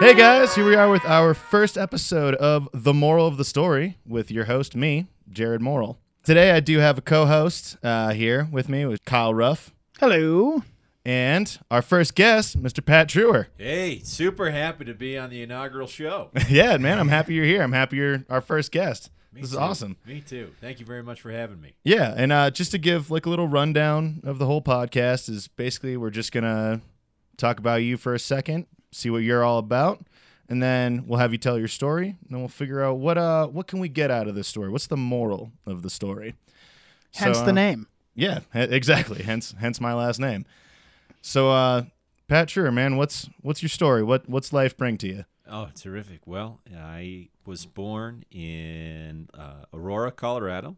Hey guys, here we are with our first episode of The Moral of the Story with your host, me, Jared Morrill. Today I do have a co host uh, here with me with Kyle Ruff Hello. and our first guest, Mr. Pat Treuer. Hey, super happy to be on the inaugural show. yeah, man, I'm happy you're here. I'm happy you're our first guest. Me this is awesome. Me too. Thank you very much for having me. Yeah, and uh, just to give like a little rundown of the whole podcast is basically we're just gonna talk about you for a second, see what you're all about, and then we'll have you tell your story, and then we'll figure out what uh what can we get out of this story. What's the moral of the story? Hence So, the uh, name. Yeah, exactly. hence hence my last name. So uh Pat Sure, man, what's what's your story? What what's life bring to you? Oh, terrific. Well, I was born in uh, Aurora, Colorado,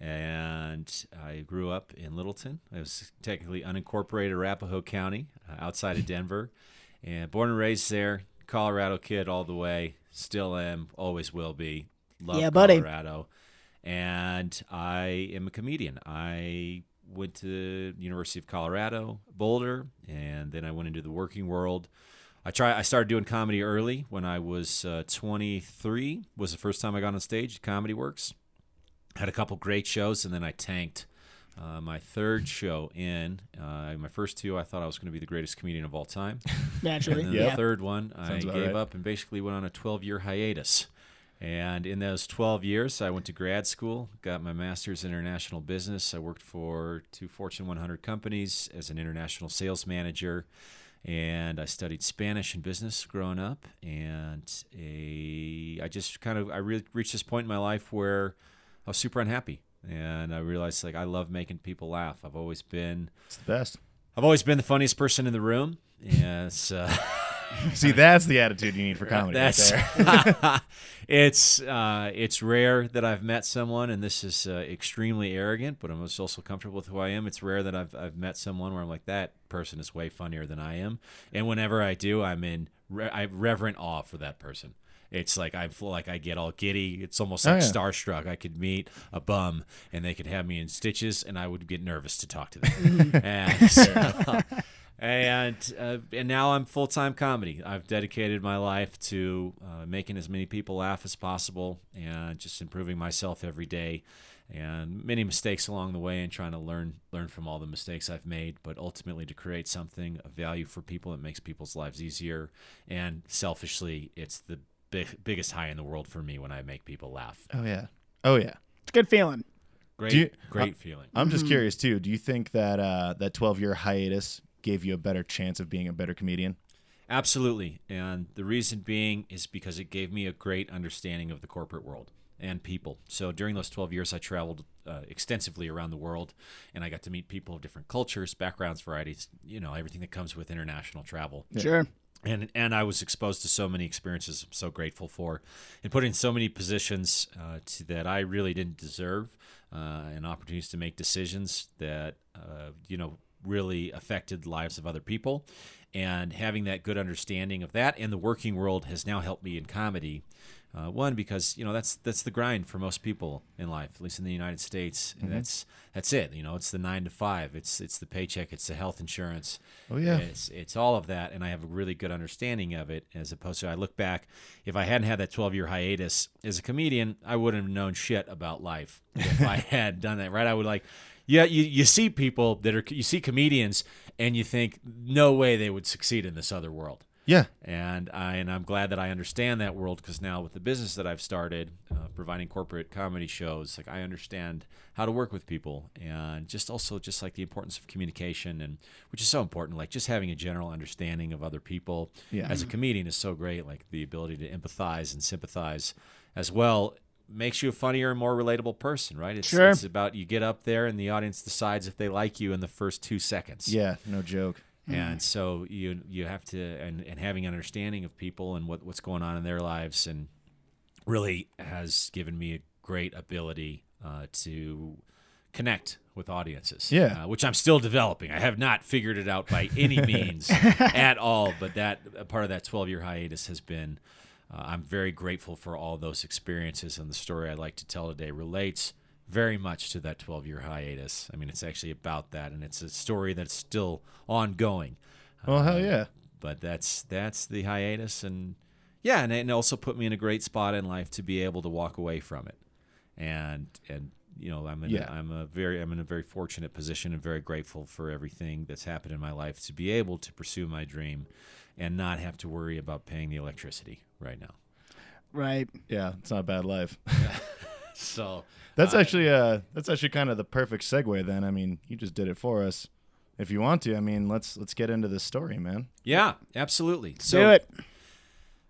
and I grew up in Littleton. I was technically unincorporated Arapahoe County, uh, outside of Denver, and born and raised there. Colorado kid all the way. Still am. Always will be. Love Yeah, buddy. Colorado. And I am a comedian. I went to University of Colorado, Boulder, and then I went into the working world. I try. I started doing comedy early when I was uh, 23. Was the first time I got on stage. Comedy Works. Had a couple great shows, and then I tanked. Uh, my third show in, uh, my first two, I thought I was going to be the greatest comedian of all time. Naturally. And Yeah. the third one, I gave right. up and basically went on a 12 year hiatus. And in those 12 years, I went to grad school, got my master's in international business. I worked for two Fortune 100 companies as an international sales manager. And I studied Spanish and business growing up. And a, I just kind of I re- reached this point in my life where I was super unhappy. And I realized like I love making people laugh. I've always been It's the best. I've always been the funniest person in the room. Yes. Uh, See, that's the attitude you need for comedy. right That's there. it's uh, it's rare that I've met someone, and this is uh, extremely arrogant, but I'm also comfortable with who I am. It's rare that I've I've met someone where I'm like that person is way funnier than I am, and whenever I do, I'm in re- I reverent awe for that person. It's like I feel like I get all giddy. It's almost Oh, like yeah. starstruck. I could meet a bum, and they could have me in stitches, and I would get nervous to talk to them. and so- and uh, and now I'm full time comedy. I've dedicated my life to uh, making as many people laugh as possible and just improving myself every day. And many mistakes along the way, and trying to learn learn from all the mistakes I've made, but ultimately to create something of value for people that makes people's lives easier. And selfishly, it's the big, biggest high in the world for me when I make people laugh. Oh yeah. Oh yeah. It's a good feeling. Great, you- great feeling. I'm just curious too. Do you think that uh, that 12 year hiatus gave you a better chance of being a better comedian? Absolutely. And the reason being is because it gave me a great understanding of the corporate world and people. So during those 12 years, I traveled uh, extensively around the world and I got to meet people of different cultures, backgrounds, varieties, you know, everything that comes with international travel. Sure. And, and I was exposed to so many experiences I'm so grateful for and put in so many positions uh, to, that I really didn't deserve uh, and opportunities to make decisions that, uh, you know, really affected the lives of other people. And having that good understanding of that and the working world has now helped me in comedy. Uh, one because you know that's that's the grind for most people in life, at least in the United States. And that's that's it. You know, it's the nine to five. It's it's the paycheck. It's the health insurance. Oh, yeah. It's it's all of that, and I have a really good understanding of it. As opposed to, I look back, if I hadn't had that twelve year hiatus as a comedian, I wouldn't have known shit about life. If I had done that right, I would like. Yeah, you, you see people that are you see comedians and you think no way they would succeed in this other world Yeah. and I and I'm glad that I understand that world because now with the business that I've started, uh, providing corporate comedy shows, like I understand how to work with people and just also just like the importance of communication and which is so important. Like just having a general understanding of other people Yeah. as a comedian is so great. Like the ability to empathize and sympathize as well makes you a funnier and more relatable person, right? It's, Sure. it's about you get up there and the audience decides if they like you in the first two seconds Yeah. No joke. And so you you have to and, and having an understanding of people and what, what's going on in their lives and really has given me a great ability uh, to connect with audiences. Yeah. uh, which i'm still developing. I have not figured it out by any means at all but that part of that 12 year hiatus has been uh, i'm very grateful for all those experiences and the story i'd like to tell today relates very much to that 12 year hiatus i mean it's actually about that and it's a story that's still ongoing Well, hell Uh, yeah. but that's that's the hiatus, and yeah, and it also put me in a great spot in life to be able to walk away from it, and and you know I'm in Yeah. a, I'm a very I'm in a very fortunate position and very grateful for everything that's happened in my life to be able to pursue my dream, and not have to worry about paying the electricity right now. Right. Yeah, it's not a bad life. So That's actually uh that's actually kind of the perfect segue then. I mean, you just did it for us. If you want to, I mean, let's let's get into this story, man. yeah, absolutely. So Do it.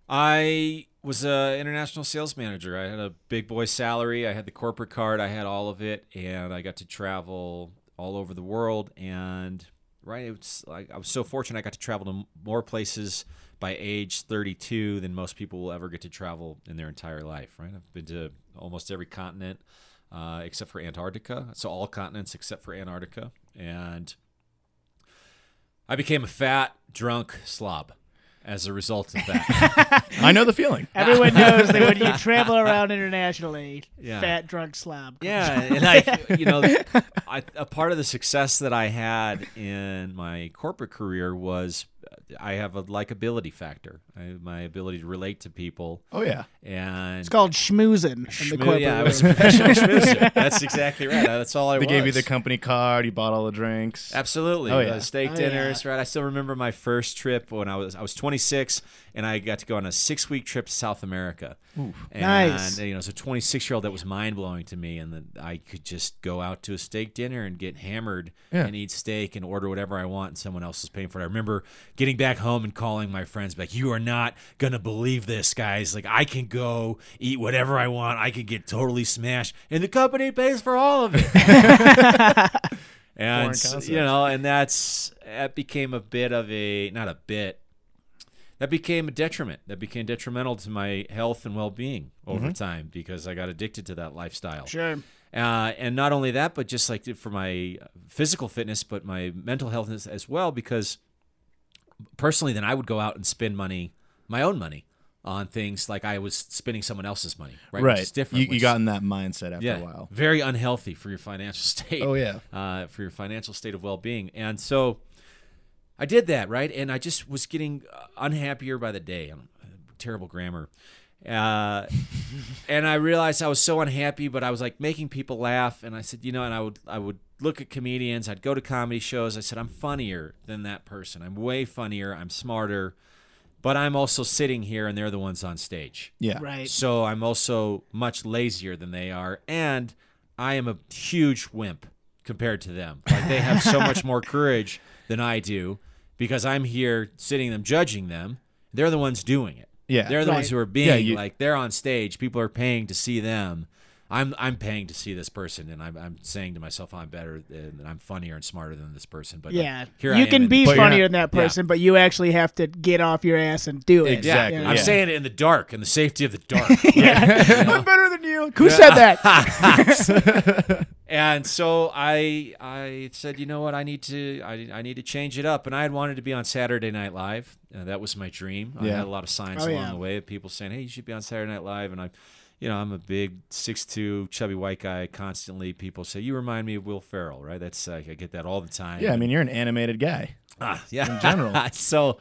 I was a international sales manager. I had a big boy salary. I had the corporate card. I had all of it, and I got to travel all over the world. And right, it's like I was so fortunate. I got to travel to more places by age 32 than most people will ever get to travel in their entire life. Right, I've been to almost every continent uh, except for Antarctica. So all continents except for Antarctica, and I became a fat, drunk slob as a result of that. I know the feeling. Everyone knows that when you travel around internationally, Yeah. fat drunk slob. Yeah, and I, you know, I, a part of the success that I had in my corporate career was I have a likability factor. I, my ability to relate to people, Oh yeah. and It's called schmoozing in the Schmoo- yeah, I was a professional schmoozer. That's exactly right. That's all I They was. gave you the company card, you bought all the drinks. Absolutely. Oh, Uh, yeah. steak Oh, dinners, right? I still remember my first trip when I was I was 26 and I got to go on a 6-week trip to South America. And Nice. you know, as a 26-year-old that was mind-blowing to me and that I could just go out to a steak dinner and get hammered Yeah. and eat steak and order whatever I want and someone else is paying for it. I remember getting back home and calling my friends back, "You are not going to believe this, guys. Like I can go eat whatever I want. I can get totally smashed and the company pays for all of it." and you know and that's that became a bit of a not a bit that became a detriment that became detrimental to my health and well-being over time because i got addicted to that lifestyle Sure. uh, and not only that but just like for my physical fitness but my mental health as- well because personally then i would go out and spend money my own money on things like i was spending someone else's money right, Right. which different You, you got in that mindset after yeah, a while. very unhealthy for your financial state. Oh, yeah. uh, for your financial state of well-being. And so I did that right, and I just was getting uh, unhappier by the day. I'm, terrible grammar. Uh, and I realized I was so unhappy, but I was like making people laugh, and I said, you know, and I would I would look at comedians. I'd go to comedy shows. I said, I'm funnier than that person. I'm way funnier. I'm smarter. But I'm also sitting here, and they're the ones on stage. Yeah. Right. So I'm also much lazier than they are, and I am a huge wimp compared to them. Like they have so much more courage than I do because I'm here sitting them judging them. They're the ones doing it. Yeah. They're the Right. ones who are being Yeah, you- like they're on stage. People are paying to see them. I'm I'm paying to see this person, and I'm, I'm saying to myself, I'm better and I'm funnier and smarter than this person. But Yeah. here you am can in be the- funnier than that yeah. person, but you actually have to get off your ass and do it. Exactly, You know? I'm yeah. saying it in the dark, in the safety of the dark. I'm better than you. Who said that? And so I I said, you know what, I need to I, I need to change it up. And I had wanted to be on Saturday Night Live. Uh, that was my dream. I had a lot of signs Oh, along yeah. the way of people saying, hey, you should be on Saturday Night Live. And I, you know, I'm a big six two chubby white guy. Constantly, people say you remind me of Will Ferrell, right? That's uh, I get that all the time. Yeah, I mean, you're an animated guy. Ah, yeah. in general. so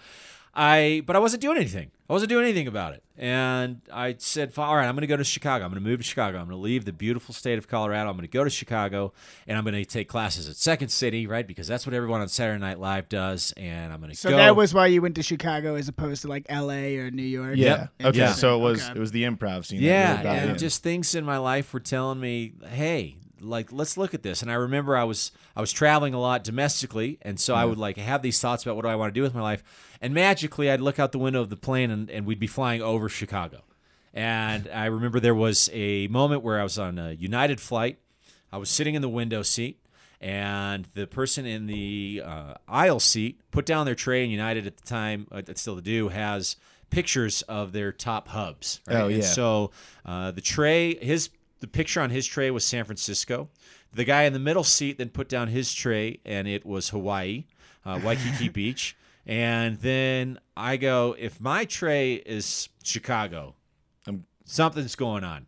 I, but I wasn't doing anything. I wasn't doing anything about it. And I said, all right, I'm going to go to Chicago. I'm going to move to Chicago. I'm going to leave the beautiful state of Colorado. I'm going to go to Chicago and I'm going to take classes at Second City, right? Because that's what everyone on Saturday Night Live does. And I'm going to So go. So that was why you went to Chicago as opposed to like L.A. or New York. Yeah. Okay. Yeah. So it was Okay. it was the improv scene. Yeah, really got and in. just things in my life were telling me, "Hey, like let's look at this." And I remember I was I was traveling a lot domestically, and so I would like have these thoughts about what do I want to do with my life. And magically, I'd look out the window of the plane, and, and we'd be flying over Chicago. And I remember there was a moment where I was on a United flight. I was sitting in the window seat, and the person in the uh, aisle seat put down their tray. And United at the time, uh, that still the do, has pictures of their top hubs. Right? Oh, And yeah. so uh, the tray, his the picture on his tray was San Francisco. The guy in the middle seat then put down his tray, and it was Hawaii, uh, Waikiki Beach. And then I go, if my tray is Chicago, I'm- something's going on.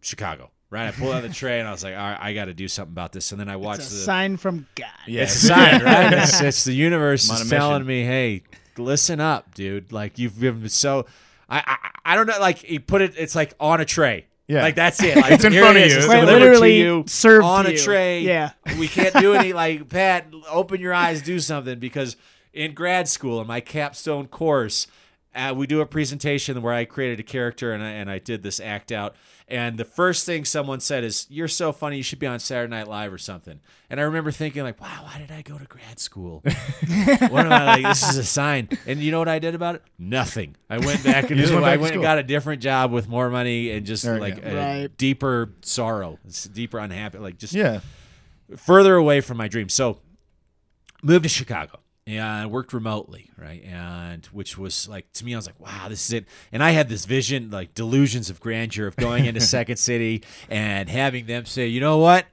Chicago, right? I pulled out the tray and I was like, all right, I got to do something about this. And then I watched the sign from God. yeah. it's a sign, right? It's, it's the universe I'm is telling me, hey, listen up, dude. Like you've been so. I, I I don't know. Like he put it. It's like on a tray. Yeah. Like that's it. Like, It's in front it of you. It's Right, literally to you served on to a you. tray. Yeah. We can't do any like Pat. Open your eyes. Do something because in grad school in my capstone course. Uh, we do a presentation where I created a character and I, and I did this act out. And the first thing someone said is, "You're so funny. You should be on Saturday Night Live or something." And I remember thinking, like, "Wow, why did I go to grad school? what am I like? This is a sign." And you know what I did about it? Nothing. I went back and just went I back to went and got a different job with more money and just There you like go. a Right. deeper sorrow, s- deeper unhappy, like just Yeah. further away from my dream. So moved to Chicago and I worked remotely, right? And which was like to me, I was like, wow, this is it. And I had this vision, like delusions of grandeur of going into Second City and having them say, you know what?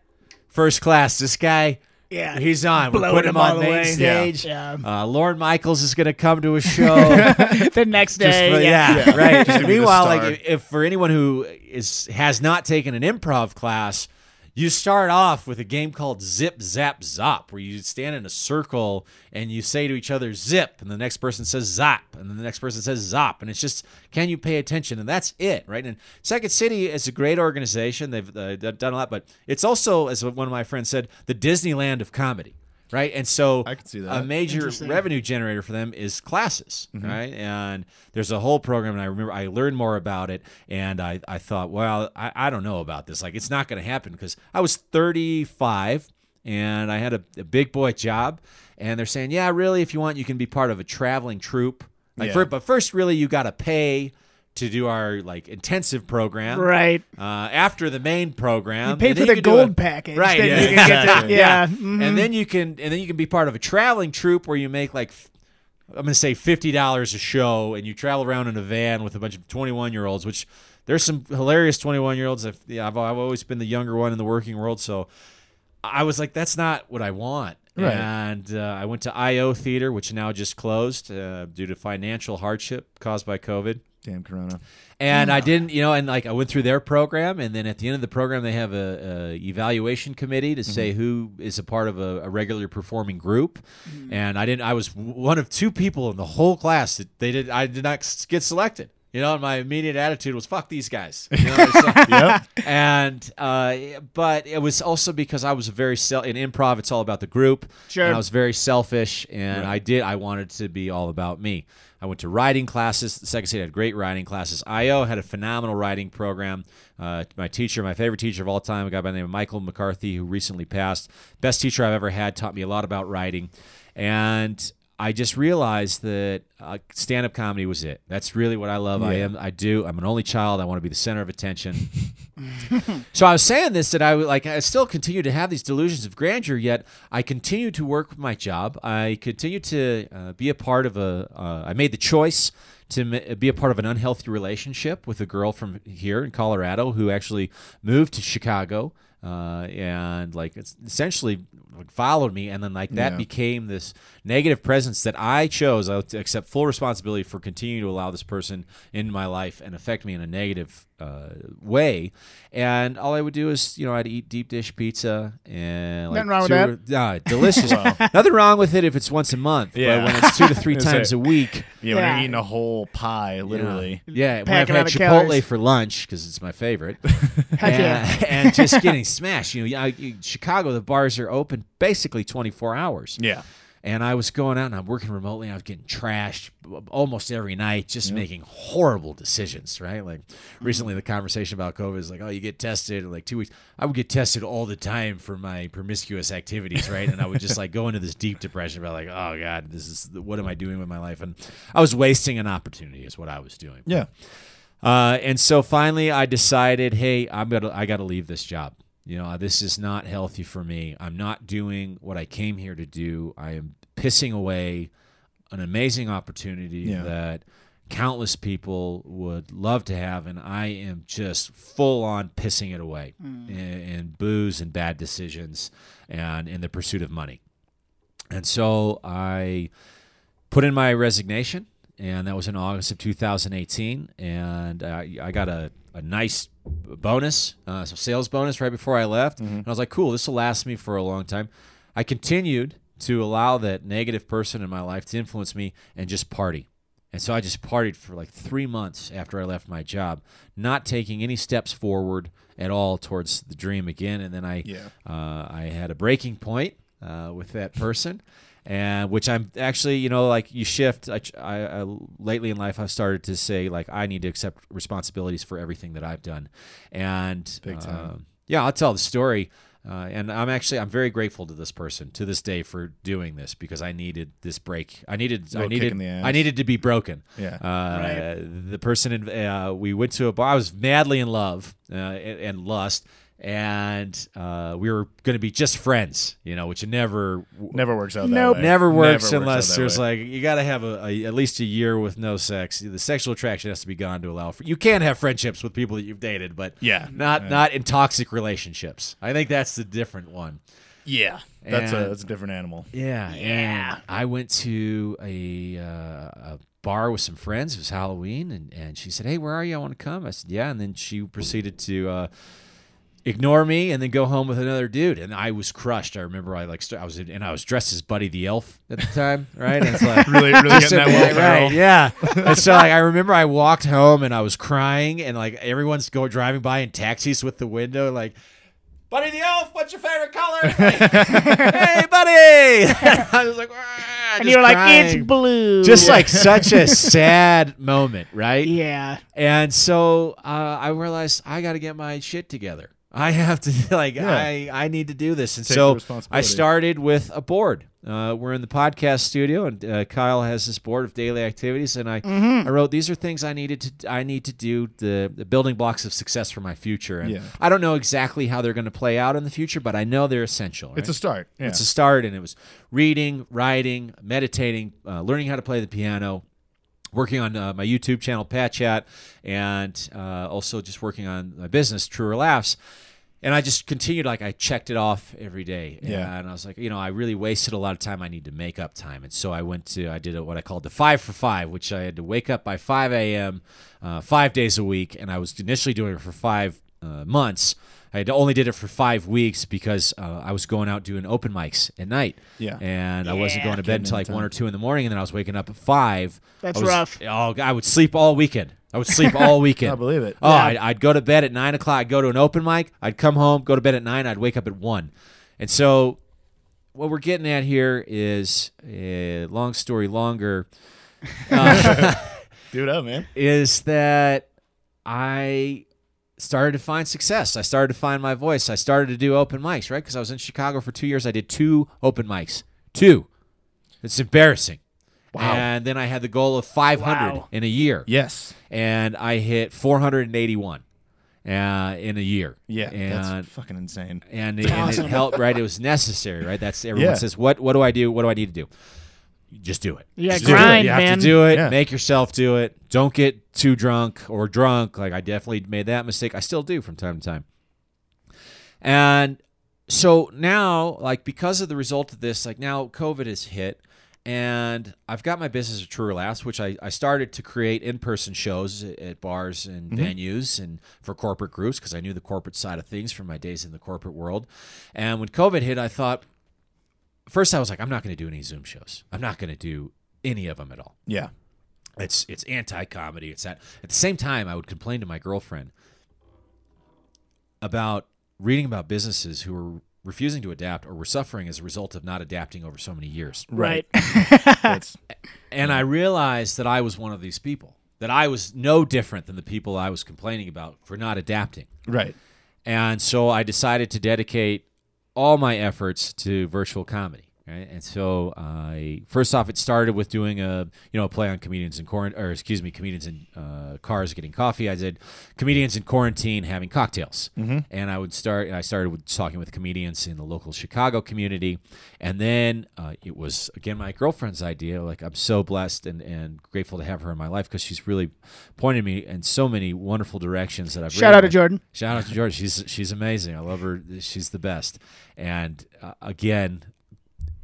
First class, this guy, Yeah. he's on. We're putting him him on main way. stage. Yeah. Uh, Lorne Michaels is going to come to a show. the next Just day. for- yeah. yeah, right. Just to be the Meanwhile, like if, if for anyone who is has not taken an improv class, you start off with a game called Zip Zap Zop, where you stand in a circle and you say to each other "zip," and the next person says "zap," and then the next person says "zop," and it's just can you pay attention? And that's it, right? And Second City is a great organization; they've uh, done a lot, but it's also, as one of my friends said, the Disneyland of comedy. Right, and so I could see that. a major revenue generator for them is classes, Mm-hmm. right? And there's a whole program, and I remember I learned more about it, and I, I thought, well, I, I don't know about this. Like, it's not going to happen because I was 35 and I had a, a big boy job, and they're saying, yeah, really, if you want, you can be part of a traveling troupe. Like, Yeah. for, but first, really, you got to pay to do our like intensive program, Right. Uh, after the main program, You pay for the do a- gold package. right? Yeah, get to- exactly. yeah. mhm. and then you can and then you can be part of a traveling troupe where you make like I'm gonna say fifty dollars a show, and you travel around in a van with a bunch of 21 year olds. Which there's some hilarious 21 year olds. I've, yeah, I've, I've always been the younger one in the working world, so I was like, that's not what I want. Right. And uh, I went to IO Theater, which now just closed uh, due to financial hardship caused by COVID. Damn Corona. And I didn't, you know, and like I went through their program, and then at the end of the program, they have a, a evaluation committee to say who is a part of a, a regular performing group. And I didn't. I was one of two people in the whole class that they did. I did not get selected. You know, and my immediate attitude was "fuck these guys." You know, so- Yep. and uh, but it was also because I was very self in improv. It's all about the group. Sure. And I was very selfish, and Right. I did. I wanted to be all about me. I went to writing classes. The Second State had great writing classes. IO had a phenomenal writing program. Uh, my teacher, my favorite teacher of all time, a guy by the name of Michael McCarthy, who recently passed, best teacher I've ever had, taught me a lot about writing, and I just realized that uh, stand-up comedy was it. That's really what I love. I am. I do. I'm an only child. I want to be the center of attention. So I was saying this that I would like I still continue to have these delusions of grandeur, yet I continue to work with my job. I continue to uh, be a part of a. Uh, I made the choice to be a part of an unhealthy relationship with a girl from here in Colorado who actually moved to Chicago. Uh, and like it's essentially like, followed me, and then like that Yeah. became this negative presence that I chose. I accept full responsibility for continuing to allow this person in my life and affect me in a negative uh, way. And all I would do is, you know, I'd eat deep dish pizza and like Nothing wrong with two- Ah, delicious. Nothing wrong with it if it's once a month. Yeah. But when it's two to three times a week, Yeah, when Yeah. you're eating a whole pie, literally. yeah. When I've Packing had Chipotle calories. for lunch because it's my favorite, Heck and, yeah. and just getting smashed. You know, yeah, you- Chicago, the bars are open basically 24 hours. Yeah. And I was going out and I'm working remotely. And I was getting trashed almost every night, just making horrible decisions. Right? Like recently, the conversation about COVID is like, oh, you get tested in like two weeks. I would get tested all the time for my promiscuous activities, right? And I would just like go into this deep depression about like, oh god, this is what am I doing with my life? And I was wasting an opportunity, is what I was doing. Yeah. Uh, and so finally, I decided, hey, I'm gonna, I got to leave this job. You know, this is not healthy for me. I'm not doing what I came here to do. I am pissing away an amazing opportunity Yeah. that countless people would love to have, and I am just full on pissing it away in, in booze and bad decisions and in the pursuit of money. And so I put in my resignation, and that was in August of 2018. And I, I got a, a nice bonus, uh, so sales bonus right before I left. And I was like, cool, this will last me for a long time. I continued to allow that negative person in my life to influence me and just party. And so I just partied for like three months after I left my job, not taking any steps forward at all towards the dream again. And then I, Yeah. uh, I had a breaking point uh, with that person, and which I'm actually, you know, like you shift. I, I, I lately in life I've started to say like I need to accept responsibilities for everything that I've done, and Big time. uh, yeah, I'll tell the story. Uh, and I'm actually I'm very grateful to this person to this day for doing this because I needed this break. I needed I needed in the ass. I needed to be broken. Yeah. Uh, The person in, uh, we went to a bar. I was madly in love uh, and, and lust, and uh, we were going to be just friends. You know, which never Never works out that Nope. way. never works out unless that there's way. like you got to have a, a at least a year with no sex. The sexual attraction has to be gone to allow for. You can have friendships with people that you've dated, but Yeah. not Yeah. not in toxic relationships. I think that's the different one. Yeah. That's a that's a different animal. Yeah, yeah. I went to a, uh, a bar with some friends. It was Halloween, and, and she said, "Hey, where are you? I want to come." I said, "Yeah," and then she proceeded to uh, ignore me and then go home with another dude, and I was crushed. I remember I like st- I was in, and I was dressed as Buddy the Elf at the time, right? And it's like Really, really getting that right, Will Ferrell. yeah. And so like I remember I walked home and I was crying and like everyone's go driving by in taxis with the window like Buddy the Elf, what's your favorite color? Like, hey, buddy! I was like, "Ah," and you're like, it's blue. just like such a sad moment, right? yeah. And so uh, I realized I got to get my shit together. I have to like Yeah. I I need to do this, and Take so I started with a board. Uh, we're in the podcast studio, and uh, Kyle has this board of daily activities, and I Mm-hmm. I wrote these are things I needed to I need to do the, the building blocks of success for my future, and Yeah. I don't know exactly how they're going to play out in the future, but I know they're essential. It's a start. Yeah. It's a start, and it was reading, writing, meditating, uh, learning how to play the piano, working on uh, my YouTube channel, Pat Chat, and uh, also just working on my business, Treuer Laughs. And I just continued, like, I checked it off every day. Yeah. And I was like, you know, I really wasted a lot of time. I need to make up time. And so I went to, I did a, what I called the five for five, which I had to wake up by 5 a.m., uh, five days a week. And I was initially doing it for five uh, months. I had only did it for five weeks because uh, I was going out doing open mics at night. Yeah. And I wasn't going to bed until like time. one or two in the morning, and then I was waking up at five. That's I was- rough. Oh, I would sleep all weekend. I would sleep all weekend. I believe it. Oh, Yeah. I'd, I'd go to bed at nine o'clock. I'd go to an open mic. I'd come home, go to bed at nine. I'd wake up at one. And so, what we're getting at here is, uh, long story longer, uh, Do it up, man. is that I started to find success. I started to find my voice. I started to do open mics, right? Because I was in Chicago for two years. I did two open mics. Two. It's embarrassing. Wow. And then I had the goal of 500 Wow. in a year Yes. and I hit 481 uh, in a year. Yeah. and that's fucking insane. and, it, and awesome. it helped. Right, it was necessary. Right, that's everyone Yeah. says, "What what do I do? What do I need to do?" You Just do it. Yeah, gotta Just do it. grind, You have to do it. Yeah. Make yourself do it. Don't get too drunk or drunk. Like I definitely made that mistake. I still do from time to time. And so now, like because of the result of this, like now COVID has hit, and I've got my business of Treuer Laughs, which I, I started to create in-person shows at, at bars and mm-hmm. venues and for corporate groups because I knew the corporate side of things from my days in the corporate world. And when COVID hit, I thought, first I was like, I'm not going to do any Zoom shows. I'm not going to do any of them at all. Yeah. It's it's anti-comedy. It's that. At the same time, I would complain to my girlfriend about reading about businesses who were refusing to adapt or were suffering as a result of not adapting over so many years. Right. That's And I realized that I was one of these people. That I was no different than the people I was complaining about for not adapting. right. And so I decided to dedicate all my efforts to virtual comedy. Right? And so I first off, it started with doing a you know a play on comedians in quarantine, or excuse me, comedians in uh, cars getting coffee. I did comedians in quarantine having cocktails, and I would start. I started with talking with comedians in the local Chicago community, and then uh, it was again my girlfriend's idea. Like I'm so blessed and, and grateful to have her in my life because she's really pointed me in so many wonderful directions that I've Shout out to Jordan. Shout out to Jordan. She's she's amazing. I love her. She's the best. And uh, again,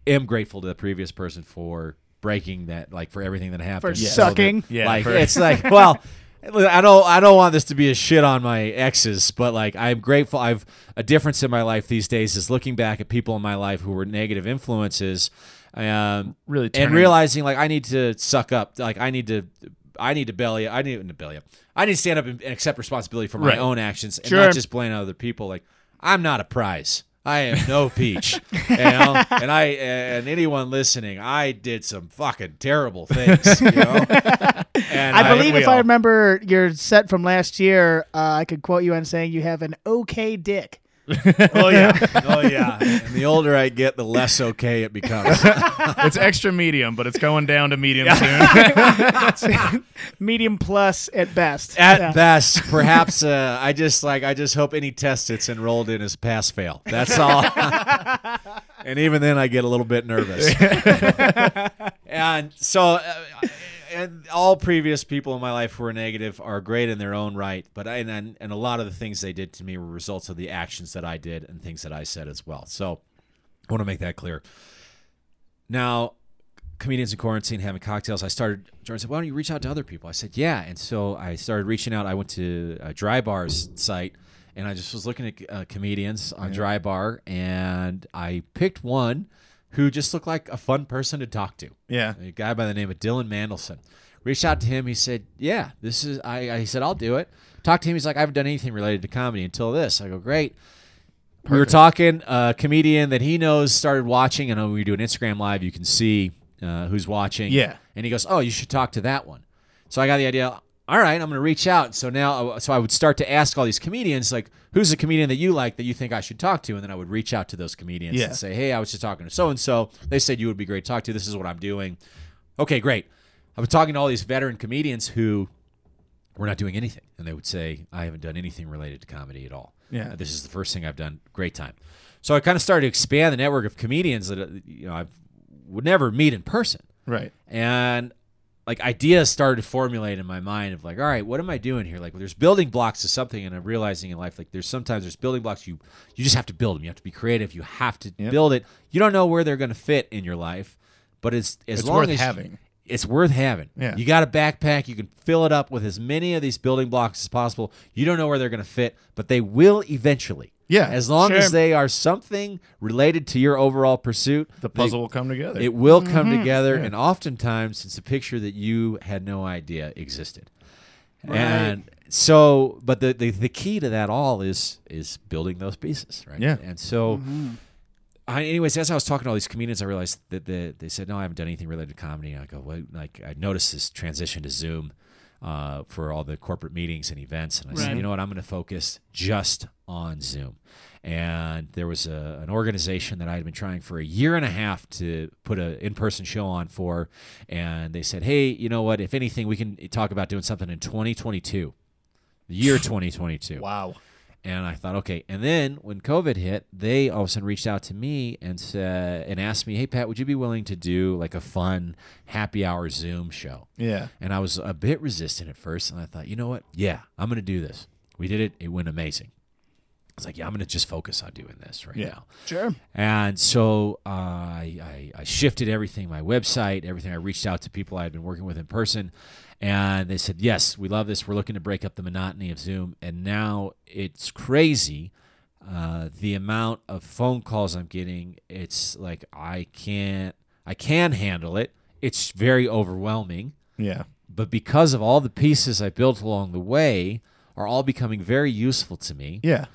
am grateful to the previous person for breaking that, like for everything that For happened. Yeah. sucking. Yeah. like for- it's like well, I don't I don't want this to be a shit on my exes, but like I'm grateful. I've a difference in my life these days is looking back at people in my life who were negative influences, um, Really and realizing like I need to suck up. Like I need to. I need to belly. I need to belly up. I need to stand up and and accept responsibility for my Right. own actions and Sure. not just blame other people. Like I'm not a prize. I am no peach. you know? And I and anyone listening, I did some fucking terrible things. You know? And I believe we if I remember your set from last year, uh, I could quote you on saying you have an okay dick. Oh yeah, oh yeah. And the older I get, the less okay it becomes. it's extra medium, but it's going down to medium soon. Medium plus at best. At Yeah. best, perhaps uh, I just like I just hope any test it's enrolled in is pass fail. That's all. and even then, I get a little bit nervous. and so, uh, and all previous people in my life who were negative are great in their own right, but I, and and a lot of the things they did to me were results of the actions that I did and things that I said as well. So, I want to make that clear. Now, comedians in quarantine having cocktails. I started. Jordan said, "Why don't you reach out to other people?" I said, "Yeah." And so I started reaching out. I went to a Dry Bar's site, and I just was looking at uh, comedians on Dry Bar, and I picked one who just looked like a fun person to talk to. yeah. A guy by the name of Dylan Mandelson. Reached out to him. He said, "Yeah, this is." I, I he said, "I'll do it." Talked to him. He's like, "I haven't done anything related to comedy until this." I go, "Great." We were talking. A comedian that he knows started watching, and when we do an Instagram live, you can see uh, who's watching. Yeah. And he goes, "Oh, you should talk to that one." So I got the idea. All right, I'm going to reach out. So now, so I would start to ask all these comedians, like, "Who's a comedian that you like that you think I should talk to?" And then I would reach out to those comedians Yeah. and say, "Hey, I was just talking to so and so. They said you would be great to talk to. This is what I'm doing." Okay, great. I was talking to all these veteran comedians who were not doing anything, and they would say, "I haven't done anything related to comedy at all. Yeah. This is the first thing I've done. Great time." So I kind of started to expand the network of comedians that uh, you know I would never meet in person, Right. and like ideas started to formulate in my mind of like, all right, what am I doing here? Like, there's building blocks to something, and I'm realizing in life like there's sometimes there's building blocks you you just have to build them. You have to be creative. You have to Yep. build it. You don't know where they're going to fit in your life, but it's as It's long worth as having. It's worth having. Yeah. You got a backpack. You can fill it up with as many of these building blocks as possible. You don't know where they're going to fit, but they will eventually. Yeah. As long Sure. as they are something related to your overall pursuit, The they- puzzle will come together. it will come Mm-hmm. together, and oftentimes it's a picture that you had no idea existed. And so, but the, the the key to that all is is building those pieces, right? Yeah. And so, Mm-hmm. I, anyways, as I was talking to all these comedians, I realized that the, they said, "No, I haven't done anything related to comedy." And I go, "Well, like I noticed this transition to Zoom uh, for all the corporate meetings and events," and I said, "You know what? I'm going to focus just on Zoom." And there was a, an organization that I had been trying for a year and a half to put an in-person show on for, and they said, "Hey, you know what? If anything, we can talk about doing something in 2022, the year 2022." wow. And I thought, okay. And then when COVID hit, they all of a sudden reached out to me and said and asked me, "Hey Pat, would you be willing to do like a fun happy hour Zoom show?" Yeah. And I was a bit resistant at first, and I thought, you know what? Yeah, I'm going to do this. We did it. It went amazing. I was like, yeah, I'm going to just focus on doing this right Yeah. now. Sure. And so uh, I, I, I shifted everything, my website, everything. I reached out to people I had been working with in person, and they said, yes, we love this. We're looking to break up the monotony of Zoom. And now it's crazy uh, the amount of phone calls I'm getting. It's like I can't, I can handle it. It's very overwhelming Yeah. but because of all the pieces I built along the way are all becoming very useful to me. Yeah.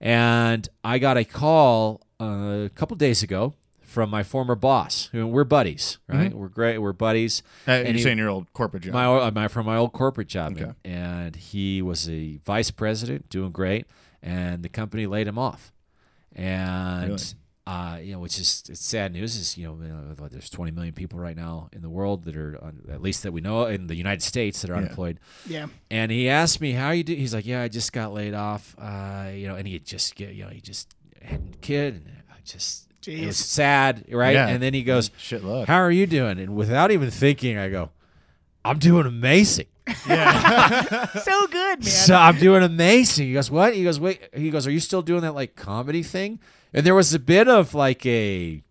And I got a call uh, a couple days ago from my former boss. who- We're buddies, right? We're great. We're buddies. Uh, And you're he- saying your old corporate job. my, uh, my from my old corporate job, Okay. and he was a vice president, doing great, and the company laid him off, and Really? uh, you know, which is it's sad news. Is you know, you know, what, there's 20 million people right now in the world that are un, at least that we know in the United States that are Yeah. unemployed, Yeah. and he asked me how you do. He's like, yeah, I just got laid off, uh, you know, and he had just get, you know, he just had a kid, and I just. It was sad, right? Yeah. And then he goes, Shit luck. how are you doing? And without even thinking, I go, I'm doing amazing. Yeah. so good, man. So I'm doing amazing. He goes, what? He goes, wait. He goes, are you still doing that like comedy thing? And there was a bit of like a,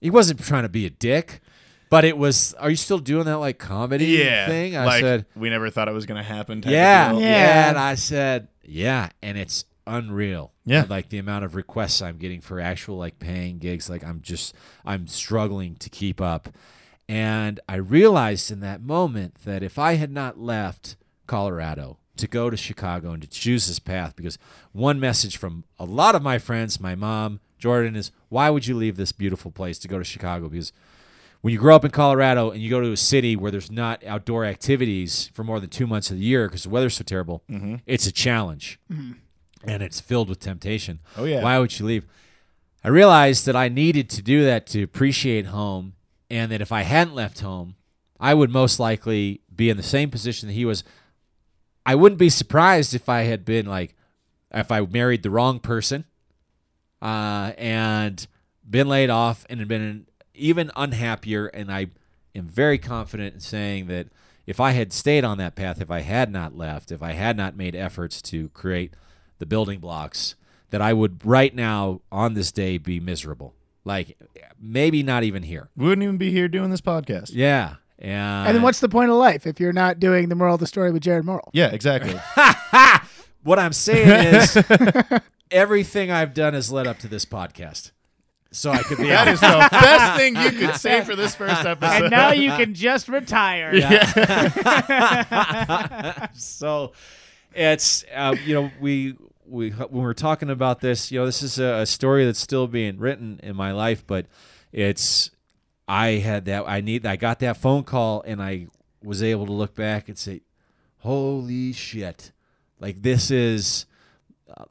he wasn't trying to be a dick, but it was. Are you still doing that like comedy Yeah. thing? I like, said, we never thought it was going to happen. type of yeah, deal. yeah, Yeah. And I said, yeah, and it's unreal. Yeah. like the amount of requests I'm getting for actual like paying gigs. Like I'm just I'm struggling to keep up, and I realized in that moment that if I had not left Colorado to go to Chicago and to choose this path, because one message from a lot of my friends, my mom, Jordan, is why would you leave this beautiful place to go to Chicago? Because when you grow up in Colorado and you go to a city where there's not outdoor activities for more than two months of the year because the weather's so terrible, mm-hmm. it's a challenge mm-hmm. And it's filled with temptation. Oh, yeah. Why would you leave? I realized that I needed to do that to appreciate home, and that if I hadn't left home, I would most likely be in the same position that he was. I wouldn't be surprised if I had been like, if I married the wrong person, uh, and been laid off and had been even unhappier. And I am very confident in saying that if I had stayed on that path, if I had not left, if I had not made efforts to create the building blocks, that I would right now on this day be miserable. Like maybe not even here. We wouldn't even be here doing this podcast. Yeah. And, And then what's the point of life if you're not doing the moral of the story with Jared Morrill? Yeah, exactly. what I'm saying is everything I've done has led up to this podcast. So I could be that on. the best thing you could say for this first episode. And now you can just retire. Yeah. so it's uh, you know we we when we're talking about this, you know, this is a, a story that's still being written in my life, but it's I had that I need I got that phone call and I was able to look back and say, "Holy shit!" Like this is uh,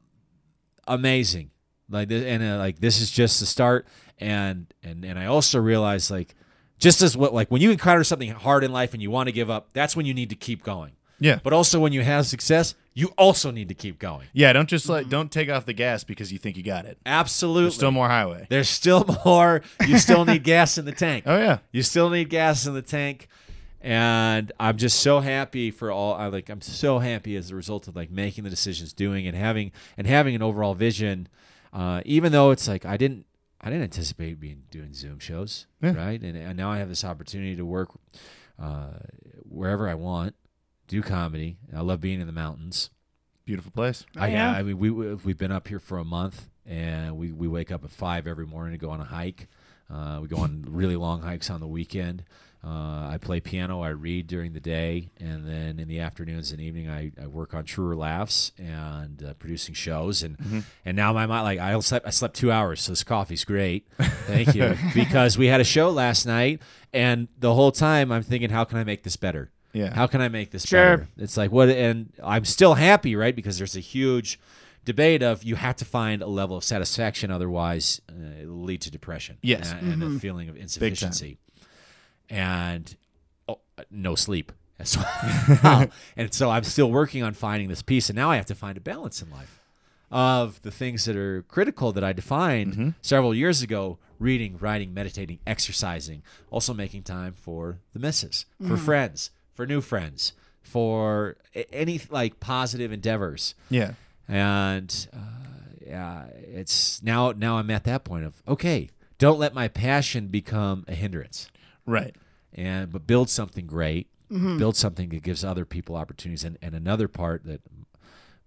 amazing. Like this, and uh, like this is just the start. And and and I also realized like just as what like when you encounter something hard in life and you want to give up, that's when you need to keep going. yeah. But also when you have success, you also need to keep going. Yeah, don't just like don't take off the gas because you think you got it. Absolutely. There's still more highway. There's still more. You still need gas in the tank. Oh yeah. You still need gas in the tank. And I'm just so happy for all I like I'm so happy as a result of like making the decisions, doing and having and having an overall vision. Uh, even though it's like I didn't I didn't anticipate being doing Zoom shows, Yeah. right? And, and now I have this opportunity to work uh, wherever I want, do comedy. I love being in the mountains. Beautiful place. Oh, I, yeah? I mean, we we- we've been up here for a month, and we, we wake up at five every morning to go on a hike. Uh, we go on really long hikes on the weekend. Uh, I play piano. I read during the day, and then in the afternoons and evening, I, I work on Treuer Laughs and uh, producing shows. And and now my mind, like I slept, I slept two hours, so this coffee's great. Thank you, because we had a show last night, and the whole time I'm thinking, how can I make this better? Yeah. How can I make this Sure. better? It's like what, and I'm still happy, right? Because there's a huge debate of you have to find a level of satisfaction, otherwise uh, it'll lead to depression. Yes. and, and a feeling of insufficiency, and oh, uh, no sleep. So, and so I'm still working on finding this piece, and now I have to find a balance in life of the things that are critical that I defined several years ago reading, writing, meditating, exercising, also making time for the misses, for friends, for new friends, for any like positive endeavors. Yeah. And uh, yeah, it's now now I'm at that point of okay, don't let my passion become a hindrance Right. and but build something great build something that gives other people opportunities and, and another part that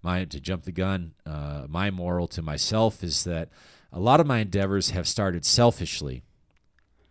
my to jump the gun uh, my moral to myself is that a lot of my endeavors have started selfishly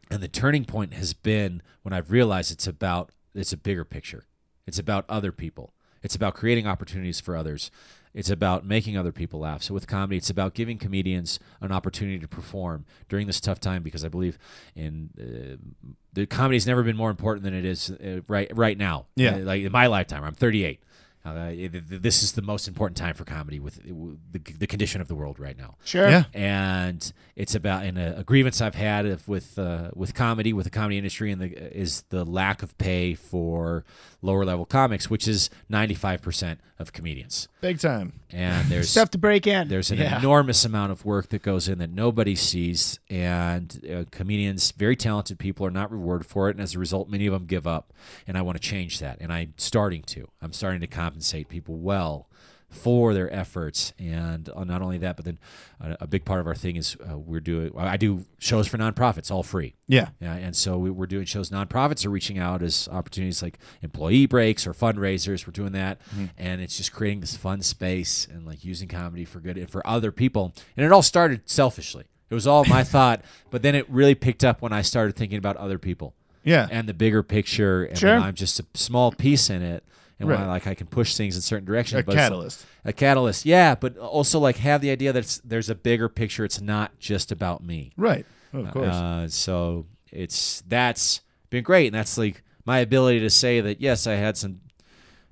and the turning point has been when i've realized it's about it's a bigger picture it's about other people it's about creating opportunities for others it's about making other people laugh. So with comedy, it's about giving comedians an opportunity to perform during this tough time because I believe in uh, the comedy's never been more important than it is uh, right right now. Yeah. Uh, like in my lifetime, I'm 38. Uh, th- th- this is the most important time for comedy with the, the condition of the world right now Sure. Yeah. and it's about and a, a grievance I've had of, with uh, with comedy with the comedy industry and the is the lack of pay for lower level comics, which is ninety five percent of comedians. Big time. And there's Stuff to break in. there's an Yeah. enormous amount of work that goes in that nobody sees, and uh, comedians, very talented people, are not rewarded for it, and as a result, many of them give up. And I want to change that, and I'm starting to. I'm starting to compensate people well for their efforts. And uh, not only that, but then uh, a big part of our thing is uh, we're doing. I do shows for nonprofits, all free. Yeah. Yeah, and so we, we're doing shows. Nonprofits are reaching out as opportunities like employee breaks or fundraisers. We're doing that, and it's just creating this fun space and like using comedy for good and for other people. And it all started selfishly. It was all my thought, but then it really picked up when I started thinking about other people Yeah. and the bigger picture. And Sure. I'm just a small piece in it, and when I, like I can push things in certain directions. a but it's- catalyst. a catalyst, yeah, but also like have the idea that it's, there's a bigger picture. It's not just about me. Right. of course. Uh, so it's that's been great, and that's like my ability to say that yes, I had some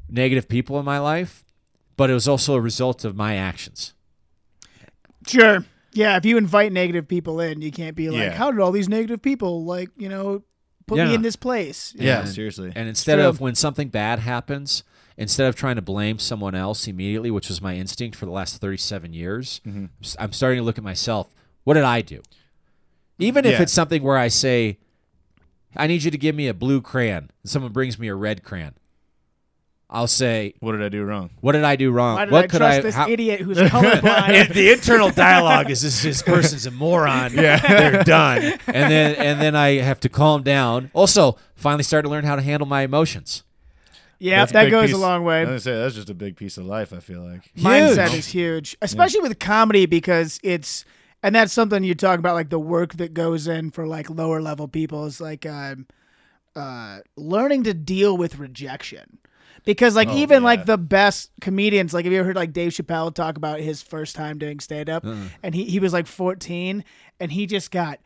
negative people in my life, but it was also a result of my actions. Sure. Yeah, if you invite negative people in, you can't be like, Yeah. how did all these negative people like, you know, put me in this place? yeah, and- seriously. And instead of when something bad happens, instead of trying to blame someone else immediately, which was my instinct for the last 37 years, Mm-hmm. s- I'm starting to look at myself. What did I do? Even if Yeah. it's something where I say, I need you to give me a blue crayon, and someone brings me a red crayon. I'll say, what did I do wrong? what did I do wrong? Why did what I could trust I this how- idiot who's colorblind? the internal dialogue is this, this person's a moron. Yeah. They're done. And then and then I have to calm down. Also, finally start to learn how to handle my emotions. yeah, That's that big goes piece- a long I way. was gonna say that's just a big piece of life. I feel like. Mindset Huge. is huge, especially with comedy because it's and that's something you talk about like the work that goes in for like lower level people is like um, uh, learning to deal with rejection. Because like Oh, even yeah. like the best comedians, like have you ever heard like Dave Chappelle talk about his first time doing stand up? Uh-uh. And he, he was like 14 and he just got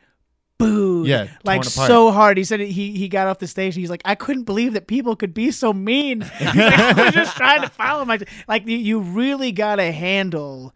booed. Yeah, Like so hard. He said he he got off the stage. He's like, I couldn't believe that people could be so mean. Like, I was just trying to follow my like you, you really gotta handle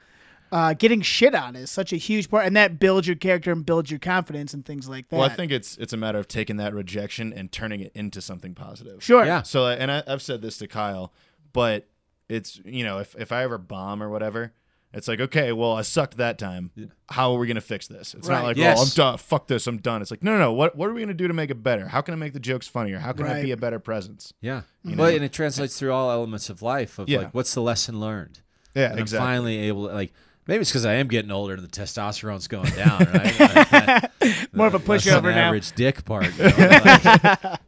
uh, getting shit on is such a huge part, and that builds your character and builds your confidence and things like that. Well, I think it's it's a matter of taking that rejection and turning it into something positive. sure. Yeah. So, and I, I've said this to Kyle, but it's you know if if I ever bomb or whatever, it's like okay, well I sucked that time. How are we gonna fix this? It's Right. not like Yes. oh I'm done. Fuck this. I'm done. It's like no no no. What what are we gonna do to make it better? How can I make the jokes funnier? How can I be a better presence? Yeah. You Well, know? and it translates through all elements of life of Yeah. like what's the lesson learned? Yeah, And exactly. I'm finally able to like maybe it's because I am getting older and the testosterone's going down, right? More of a pushover than now. average dick part. You know? Like,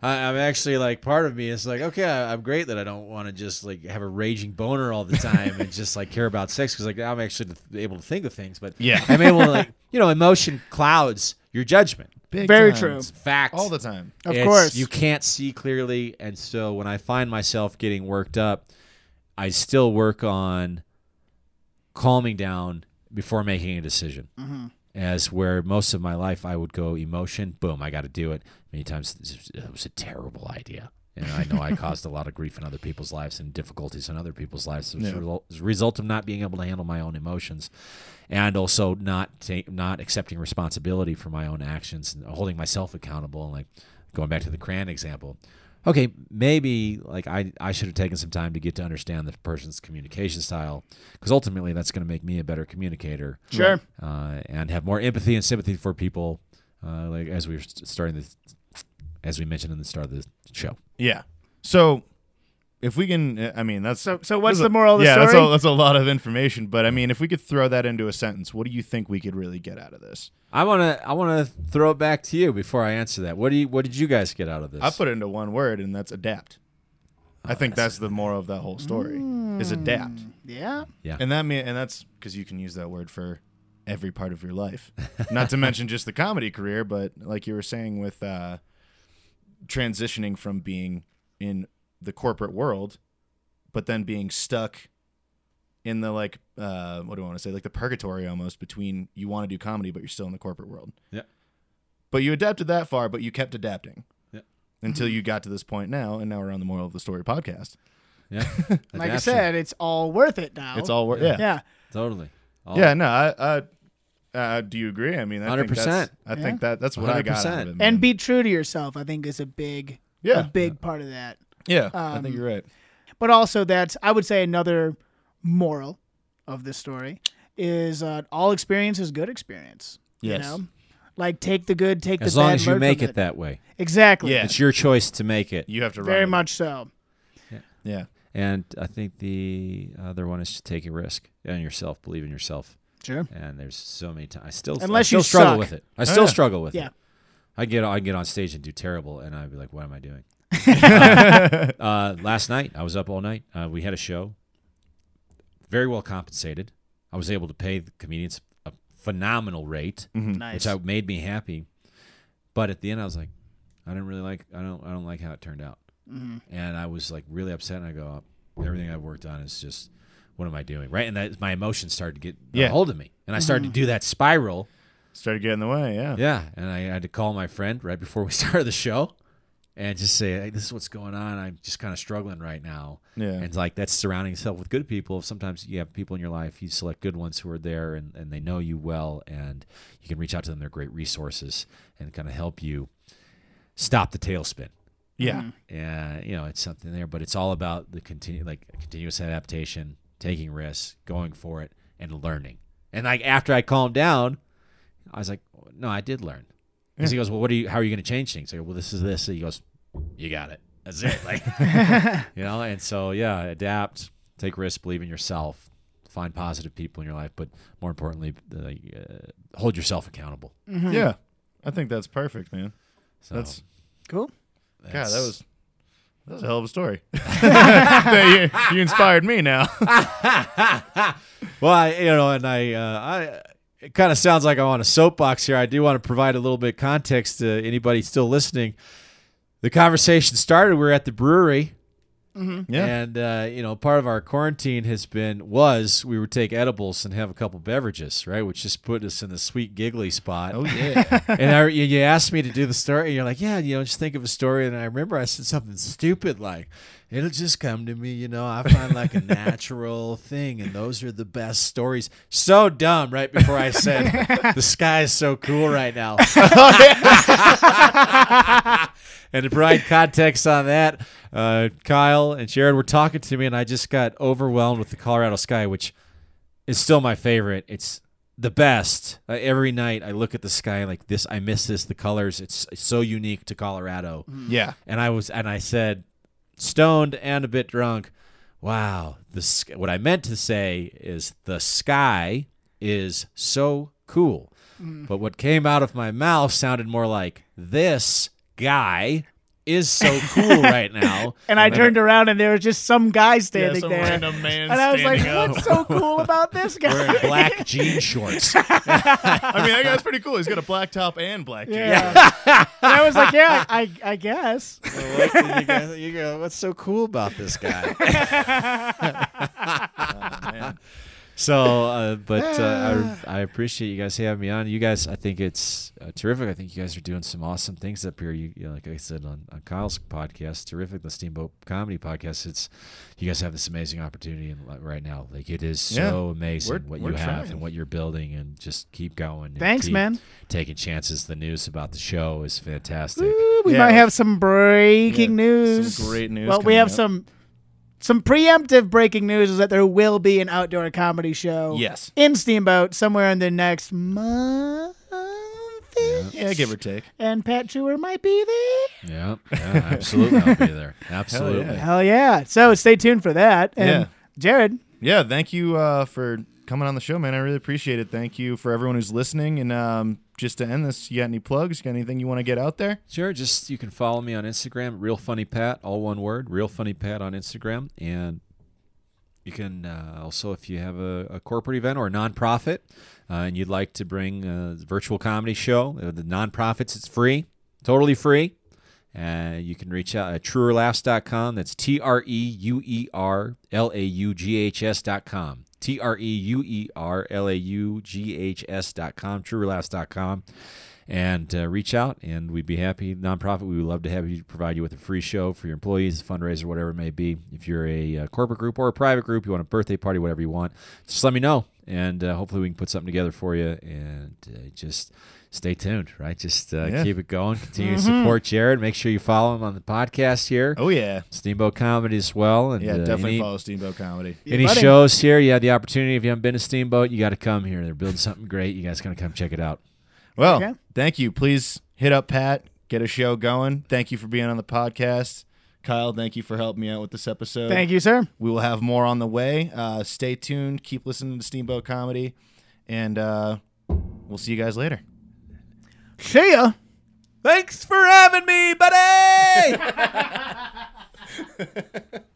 I, I'm actually like part of me is like, okay, I, I'm great that I don't want to just like have a raging boner all the time and just like care about sex because like I'm actually able to think of things, but Yeah. I'm able to like you know emotion clouds your judgment. Big Very time. true. It's fact All the time. Of It's- course. you can't see clearly, and so when I find myself getting worked up, I still work on calming down before making a decision. Mm-hmm. As where most of my life I would go emotion, boom, I got to do it. Many times it was a terrible idea. And I know I caused a lot of grief in other people's lives and difficulties in other people's lives as, Yeah. a, result, as a result of not being able to handle my own emotions, and also not ta- not accepting responsibility for my own actions and holding myself accountable. And like going back to the Cran example, okay, maybe like I I should have taken some time to get to understand the person's communication style because ultimately that's going to make me a better communicator Sure. uh, and have more empathy and sympathy for people. Uh, like as we were starting this, as we mentioned in the start of the show. Yeah. So if we can, I mean, that's So so what's that's the a- moral of the yeah, story? that's a, that's a lot of information. But I mean, if we could throw that into a sentence, what do you think we could really get out of this? I want to I want to throw it back to you before I answer that. What do you what did you guys get out of this? I put it into one word, and that's adapt. I think that's the moral of that whole story is adapt, yeah. and that mean and that's because you can use that word for every part of your life, not to mention just the comedy career, but like you were saying with uh, transitioning from being in the corporate world, but then being stuck in the like uh, what do I want to say like the purgatory almost between you want to do comedy but you're still in the corporate world. Yeah. But you adapted that far, but you kept adapting. Yeah. Until you got to this point now, and now we're on the moral of the story podcast. yeah. Like I said, it's all worth it now. It's all worth. Yeah. yeah. totally. All- Yeah. No. I. I uh, do you agree? I mean, I think that's, 100%. I Yeah. think that that's what I got out of it. And be true to yourself. I think is a big yeah, a big part of that. Yeah. I um, think you're right. But also that's I would say another moral of this story is uh, all experience is good experience. Yes. You know? Like take the good, take As the bad. as long as you make from it that way. Exactly. Yeah. It's your choice to make it. You have to Very with it. much so. Yeah. Yeah. And I think the other one is to take a risk on yourself, believe in yourself. Sure. And there's so many times I still I Unless still you struggle suck. with it. I still yeah. struggle with it. Yeah. it. I get I get on stage and do terrible, and I'd be like, "What am I doing?" uh, last night, I was up all night. Uh, we had a show, very well compensated. I was able to pay the comedians a phenomenal rate, Nice. which I, made me happy. But at the end, I was like, I didn't really like. I don't. I don't like how it turned out. And I was like really upset. And I go, everything I've worked on is just, what am I doing? Right. And that my emotions started to get Yeah. a hold of me, and I started to do that spiral. Started getting in the way. Yeah. Yeah, and I had to call my friend right before we started the show, and just say, hey, "This is what's going on. I'm just kind of struggling right now." Yeah. And like that's surrounding yourself with good people. Sometimes you have people in your life. You select good ones who are there and, and they know you well, and you can reach out to them. They're great resources and kind of help you stop the tailspin. Yeah. Mm-hmm. Yeah, you know, it's something there, but it's all about the continue like continuous adaptation, taking risks, going for it, and learning. And like after I calmed down, I was like, no, I did learn. Because he goes, well, what are you? How are you going to change things? I go, well, this is this. And he goes, you got it. That's it. Like, you know. And so yeah, adapt, take risks, believe in yourself, find positive people in your life, but more importantly, uh, uh, hold yourself accountable. Yeah. I think that's perfect, man. So That's cool. God, that was that was a hell of a story. you, you inspired me now. well, I, you know, and I, uh, I, it kind of sounds like I'm on a soapbox here. I do want to provide a little bit of context to anybody still listening. The conversation started. We were at the brewery, Yeah. and uh, you know, part of our quarantine has been was we would take edibles and have a couple beverages, right, which just put us in the sweet giggly spot. oh yeah. and I, you you asked me to do the story, and you're like, yeah, you know, just think of a story. And I remember I said something stupid like, it'll just come to me, you know, I find like a natural thing, and those are the best stories. So dumb, right before I said, the sky is so cool right now. and to provide context on that, uh, Kyle and Jared were talking to me, and I just got overwhelmed with the Colorado sky, which is still my favorite. It's the best. Uh, every night I look at the sky like this. I miss this. The colors. It's, it's so unique to Colorado. yeah. And I was and I said, stoned and a bit drunk. Wow. The sk- what I meant to say is the sky is so cool. Mm. But what came out of my mouth sounded more like this guy is so cool right now. And I then- turned around and there was just some guy standing some there. random man and I was like, standing up. what's so cool about this guy? wearing black jean shorts. I mean, that guy's pretty cool. He's got a black top and black jeans. Yeah. and I was like, yeah, I, I guess. What- you, go, you go, what's so cool about this guy? Oh, man. So, uh, but uh, I, I appreciate you guys having me on. You guys, I think it's uh, terrific. I think you guys are doing some awesome things up here. You, you know, like I said on, on Kyle's podcast, terrific. The Steamboat Comedy Podcast. It's you guys have this amazing opportunity in, like, right now. Like it is so Yeah. amazing We're- what we're you have and what you're building, and just keep going. Thanks, keep man. Taking chances. The news about the show is fantastic. Ooh, we Yeah, might have some breaking Yeah, news. some great news Well, we have up. some some preemptive breaking news is that there will be an outdoor comedy show. Yes. In Steamboat somewhere in the next month. Yeah, give or take. And Pat Treuer might be there. Yeah, yeah, absolutely. I'll be there. Absolutely. yeah. Hell yeah. So stay tuned for that. And Yeah. Jared, Yeah, thank you uh, for coming on the show, man. I really appreciate it. Thank you for everyone who's listening. And um, just to end this, you got any plugs? Got anything you want to get out there? Sure. Just you can follow me on Instagram, Real Funny Pat, all one word, Real Funny Pat on Instagram, and you can uh, also, if you have a, a corporate event or a nonprofit, uh, and you'd like to bring a virtual comedy show, uh, the nonprofits, it's free, totally free. Uh, you can reach out at treuerlaughs.com. That's T R E U E R L A U G H S dot com. T R E U E R L A U G H S dot com. Treuerlaughs.com. And uh, reach out, and we'd be happy. Nonprofit, we would love to have you provide you with a free show for your employees, fundraiser, whatever it may be. If you're a, uh corporate group or a private group, you want a birthday party, whatever you want, just let me know, and uh, hopefully we can put something together for you. And uh, just stay tuned, right? Just uh, Yeah. keep it going. Continue to support Jared. Make sure you follow him on the podcast here, Oh, yeah. Steamboat Comedy as well. And Yeah, uh, definitely any, follow Steamboat Comedy. any buddy. shows here, you have the opportunity. If you haven't been to Steamboat, you got to come here. They're building something great. You guys got to come check it out. Well, Okay. thank you. Please hit up Pat, get a show going. Thank you for being on the podcast. Kyle, thank you for helping me out with this episode. Thank you, sir. We will have more on the way. Uh, stay tuned. Keep listening to Steamboat Comedy, and uh, we'll see you guys later. See ya. Thanks for having me, buddy.